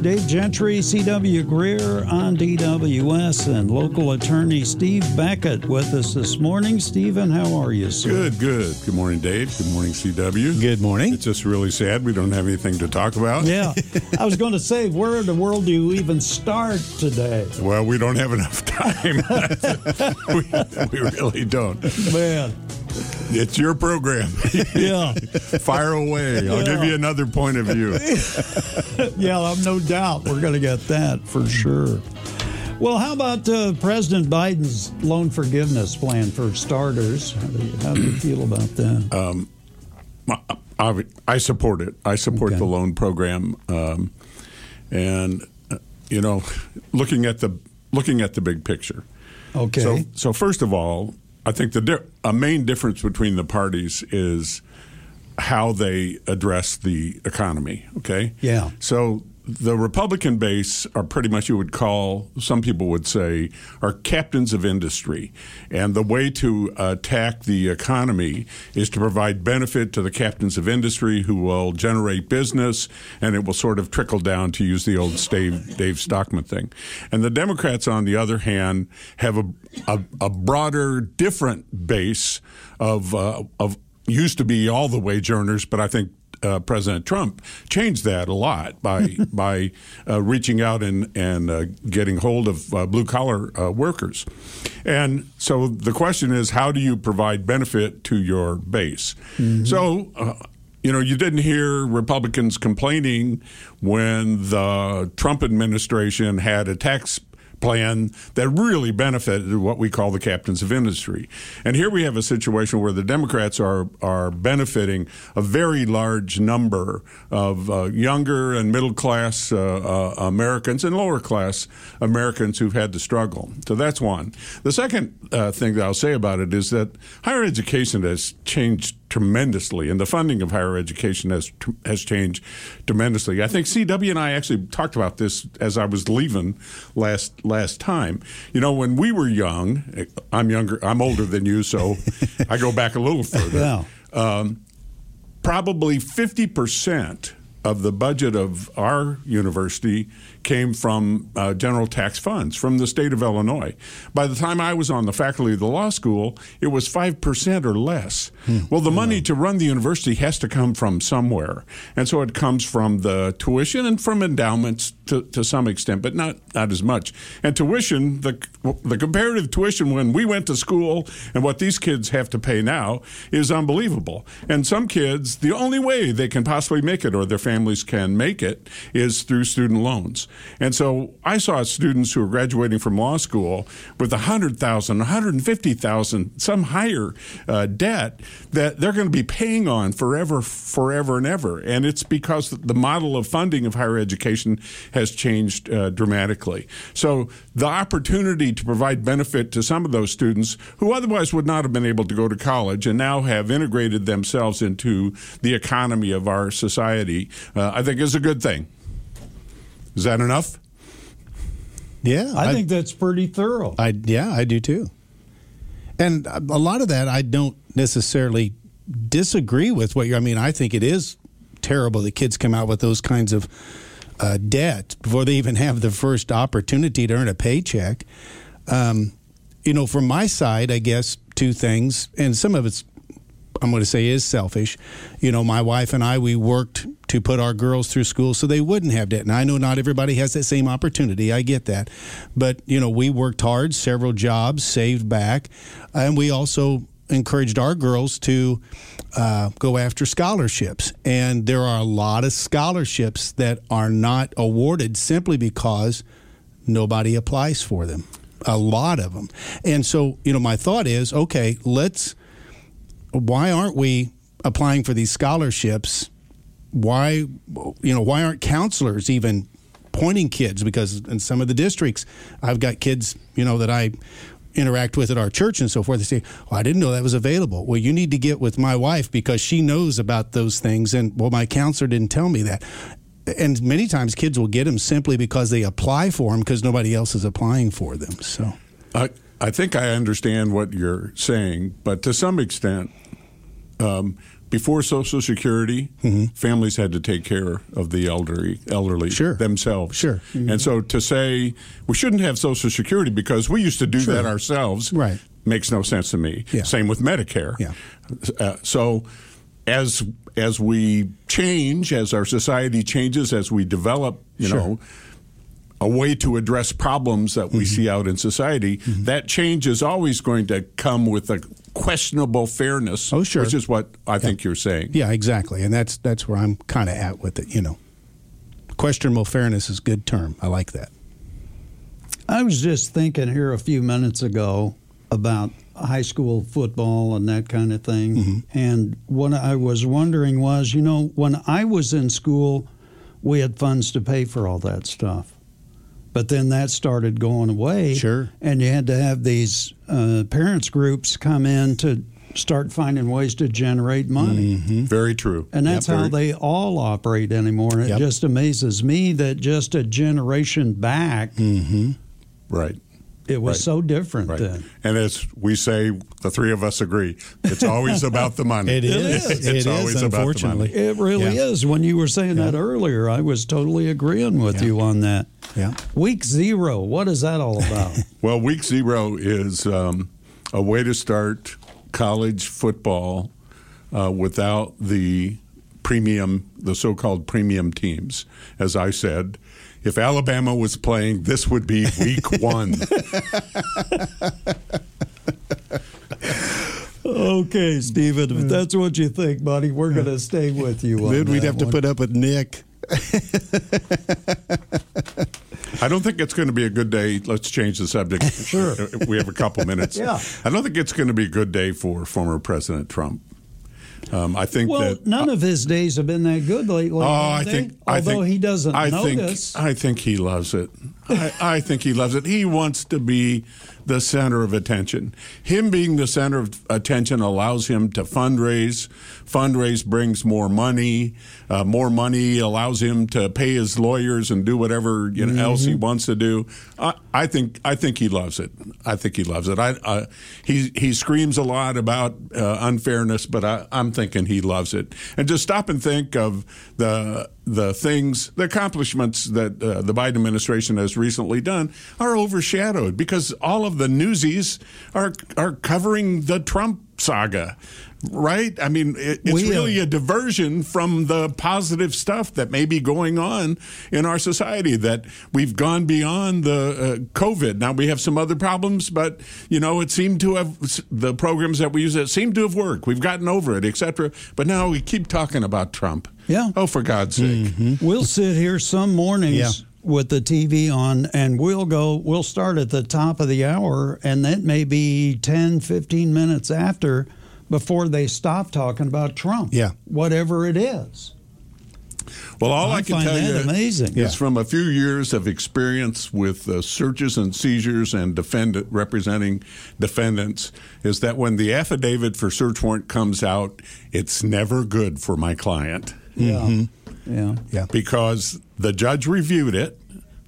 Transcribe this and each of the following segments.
Dave Gentry, C.W. Greer on DWS, and local attorney Steve Beckett with us this morning. Stephen, how are you, sir? Good, good. Good morning, Dave. Good morning, CW. Good morning. It's just really sad we don't have anything to talk about. Yeah. I was going to say, where in the world do you even start today? Well, we don't have enough time. we, we really don't. Man. It's your program. Yeah. Fire away. I'll give you another point of view. yeah, I'm no doubt we're going to get that for sure. Well, how about uh, President Biden's loan forgiveness plan for starters? How do you, how do you feel about that? Um, I, I, support it. I support okay. the loan program, um, and uh, you know, looking at the looking at the big picture. Okay. So, so first of all, I think the di- a main difference between the parties is how they address the economy. Okay. Yeah. So the Republican base are pretty much you would call some people would say are captains of industry, and the way to attack the economy is to provide benefit to the captains of industry who will generate business, and it will sort of trickle down to use the old Dave, Dave Stockman thing. And the Democrats, on the other hand, have a a, a broader, different base of uh, of used to be all the wage earners, but I think uh, President Trump changed that a lot by by uh, reaching out and and uh, getting hold of uh, blue collar uh, workers, and so the question is, how do you provide benefit to your base? Mm-hmm. So. Uh, you know, you didn't hear Republicans complaining when the Trump administration had a tax plan that really benefited what we call the captains of industry. And here we have a situation where the Democrats are are benefiting a very large number of uh, younger and middle class uh, uh, Americans and lower class Americans who've had to struggle. So that's one. The second uh, thing that I'll say about it is that higher education has changed tremendously, and the funding of higher education has has changed tremendously. I think CW and I actually talked about this as I was leaving last last time. You know, when we were young, I'm younger, I'm older than you, so I go back a little further. Yeah. Um, probably fifty percent of the budget of our university came from uh, general tax funds from the state of Illinois. By the time I was on the faculty of the law school, it was 5% or less. Hmm. Well, the money to run the university has to come from somewhere. And so it comes from the tuition and from endowments to, to some extent, but not, not as much. And tuition, the, the comparative tuition when we went to school and what these kids have to pay now is unbelievable. And some kids, the only way they can possibly make it or their families can make it is through student loans. And so I saw students who are graduating from law school with 100,000, 150,000, some higher uh, debt that they're going to be paying on forever, forever and ever. And it's because the model of funding of higher education has changed uh, dramatically. So the opportunity to provide benefit to some of those students who otherwise would not have been able to go to college and now have integrated themselves into the economy of our society, uh, I think is a good thing. Is that enough? Yeah, I, I think that's pretty thorough. I yeah, I do too. And a lot of that I don't necessarily disagree with what you I mean, I think it is terrible that kids come out with those kinds of uh, debt before they even have the first opportunity to earn a paycheck. Um, you know, from my side, I guess two things, and some of it's I'm going to say is selfish. You know, my wife and I we worked to put our girls through school so they wouldn't have debt. And I know not everybody has that same opportunity. I get that. But, you know, we worked hard, several jobs, saved back, and we also encouraged our girls to uh, go after scholarships. And there are a lot of scholarships that are not awarded simply because nobody applies for them. A lot of them. And so, you know, my thought is okay, let's, why aren't we applying for these scholarships? Why you know why aren't counselors even pointing kids? Because in some of the districts I've got kids you know that I interact with at our church and so forth. They say well I didn't know that was available. Well you need to get with my wife because she knows about those things and well my counselor didn't tell me that. And many times kids will get them simply because they apply for them because nobody else is applying for them so. I I think I understand what you're saying but to some extent um, before Social Security, families had to take care of the elderly, elderly Sure. themselves. Sure. And so to say we shouldn't have Social Security because we used to do that ourselves, Right. makes no sense to me. Yeah. Same with Medicare. Yeah. Uh, so as as we change, as our society changes, as we develop, you Sure. know, a way to address problems that we Mm-hmm. see out in society, that change is always going to come with a questionable fairness. Oh, sure. Which is what I think you're saying. Yeah, exactly, and that's that's where I'm kind of at with it. You know, questionable fairness is a good term. I like that. I was just thinking here a few minutes ago about high school football and that kind of thing. Mm-hmm. And what I was wondering was, you know, when I was in school, we had funds to pay for all that stuff. But then that started going away. Sure. And you had to have these uh, parents groups come in to start finding ways to generate money. Very true. And that's Yep. how Very- they all operate anymore. It Yep. just amazes me that just a generation back, right. It was Right. so different Right. then. And as we say, the three of us agree, it's always about the money. It is. It's It is, always about the unfortunately. money. It really Yeah. is. When you were saying that earlier, I was totally agreeing with Yeah. you on that. Yeah. Week zero, what is that all about? Well, week zero is um, a way to start college football uh, without the premium, the so-called premium teams. As I said, if Alabama was playing, this would be week one. okay, Stephen, if that's what you think, buddy, we're going to stay with you. On Then we'd that have to put up with Nick. I don't think it's going to be a good day. Let's change the subject. Sure. We have a couple minutes. Yeah. I don't think it's going to be a good day for former President Trump. Um, I think Well, that none of his days have been that good lately. Oh, I think. I although think, he doesn't I notice. Think, I think he loves it. I, I think he loves it. He wants to be the center of attention. Him being the center of attention allows him to fundraise. Fundraise brings more money. Uh, more money allows him to pay his lawyers and do whatever you know, else he wants to do. I, I think. I think he loves it. I think he loves it. I, uh, he he screams a lot about uh, unfairness, but I, I'm thinking he loves it. And just stop and think of the the things, the accomplishments that uh, the Biden administration has recently done are overshadowed because all of the newsies are are covering the Trump saga. Right? I mean, it, it's We, really a diversion from the positive stuff that may be going on in our society. That we've gone beyond the uh, COVID. Now we have some other problems, but you know, it seemed to have the programs that we use that seem to have worked. We've gotten over it, etc. But now we keep talking about Trump. Yeah. Oh, for God's sake. We'll sit here some mornings Yeah. with the TV on and we'll go, we'll start at the top of the hour and that may be 10, 15 minutes after before they stop talking about Trump. Yeah. Whatever it is. Well, all I, I can find tell that you amazing. is Yeah. from a few years of experience with uh, searches and seizures and defendant representing defendants is that when the affidavit for search warrant comes out, it's never good for my client Mm-hmm. Yeah. Yeah. Yeah. because the judge reviewed it.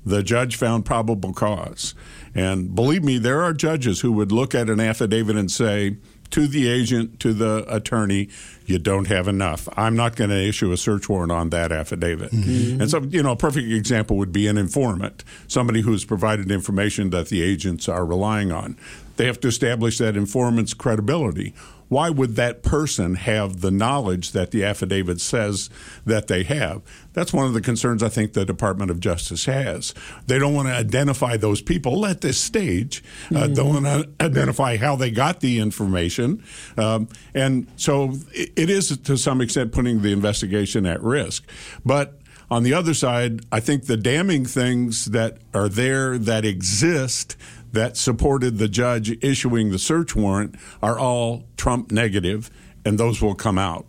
The judge found probable cause. And believe me, there are judges who would look at an affidavit and say to the agent, to the attorney, you don't have enough. I'm not going to issue a search warrant on that affidavit. Mm-hmm. And so, you know, a perfect example would be an informant, somebody who's provided information that the agents are relying on. They have to establish that informant's credibility. Why would that person have the knowledge that the affidavit says that they have? That's one of the concerns I think the Department of Justice has. They don't want to identify those people at this stage. Uh, don't want to identify how they got the information. Um, and so it, it is, to some extent, putting the investigation at risk. But on the other side, I think the damning things that are there that exist that supported the judge issuing the search warrant are all Trump negative, and those will come out.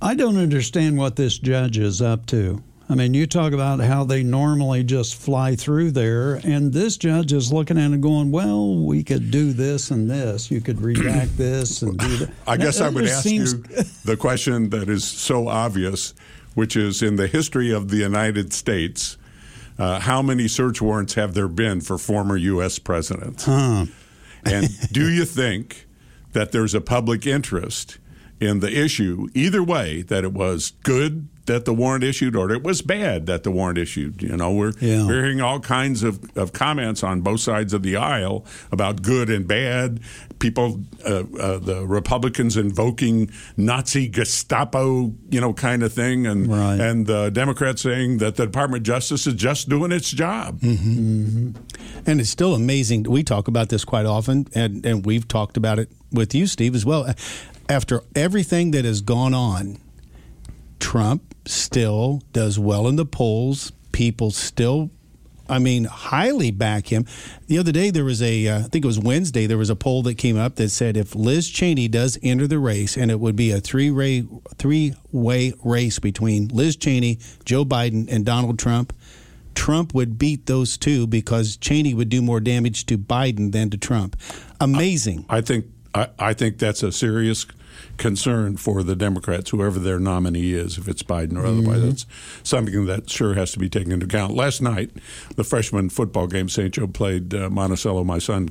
I don't understand what this judge is up to. I mean, you talk about how they normally just fly through there, and this judge is looking at it going, well, we could do this and this. You could redact this and do that. I guess That I would ask seems- you the question that is so obvious, which is in the history of the United States, uh, how many search warrants have there been for former U.S. presidents? And do you think that there's a public interest in the issue either way that it was good that the warrant issued or it was bad that the warrant issued. You know, we're, Yeah. we're hearing all kinds of, of comments on both sides of the aisle about good and bad. People, uh, uh, the Republicans invoking Nazi Gestapo, you know, kind of thing, and Right. and the Democrats saying that the Department of Justice is just doing its job. And it's still amazing. We talk about this quite often, and, and we've talked about it with you, Steve, as well. After everything that has gone on, Trump still does well in the polls. People still, I mean, highly back him. The other day, there was a, uh, I think it was Wednesday, there was a poll that came up that said if Liz Cheney does enter the race, and it would be a three way three way race between Liz Cheney, Joe Biden, and Donald Trump. Trump would beat those two because Cheney would do more damage to Biden than to Trump. Amazing. I think I, I think that's a serious concern for the Democrats, whoever their nominee is, if it's Biden or otherwise. That's something that sure has to be taken into account. Last night, the freshman football game, St. Joe played uh, Monticello. My son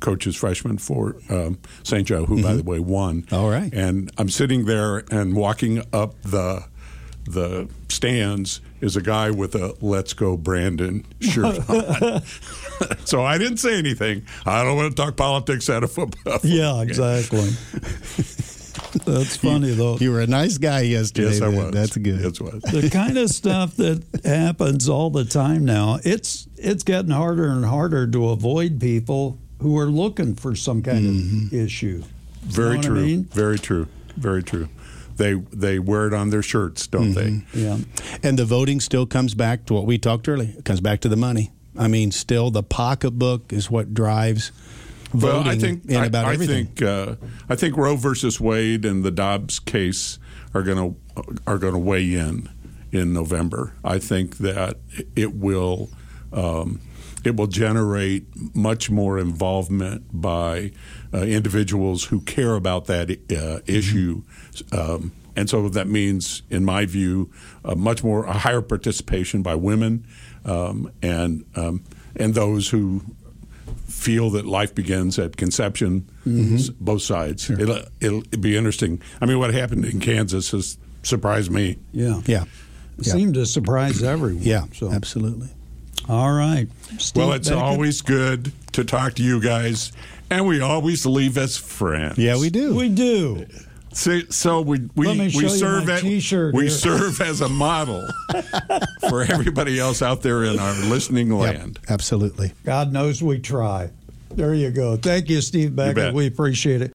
coaches freshman for um, St. Joe, who, by the way, won. All right. And I'm sitting there and walking up the the stands is a guy with a "Let's Go Brandon" shirt on. so I didn't say anything. I don't want to talk politics at a football. Yeah, exactly. That's funny though. You were a nice guy yesterday. Yes, I man. was. That's good. Yes, I was. the kind of stuff that happens all the time now. It's it's getting harder and harder to avoid people who are looking for some kind of mm-hmm. issue. Very know what I true. mean? Very true. Very true. They they wear it on their shirts, don't they? Yeah. And the voting still comes back to what we talked earlier. It comes back to the money. I mean, still the pocketbook is what drives voting Well, I think in I, about I everything. think uh, I think Roe versus Wade and the Dobbs case are going to are going to weigh in in November. I think that it will um, it will generate much more involvement by uh, individuals who care about that uh, issue. Um, and so that means, in my view, uh, much more a higher participation by women um, and um, and those who feel that life begins at conception, s- both sides. It'll, it'll be interesting. I mean, what happened in Kansas has surprised me. Yeah. yeah, It Yeah. seemed to surprise everyone. yeah, So, absolutely. All right. Steve well, it's Beckett? always good to talk to you guys, and we always leave as friends. Yeah, we do. We do. See, so we we, Let me show we you serve my at, T-shirt we here. serve as a model for everybody else out there in our listening Yep, land. absolutely. God knows we try. There you go. Thank you, Steve Beckett. bet. We appreciate it.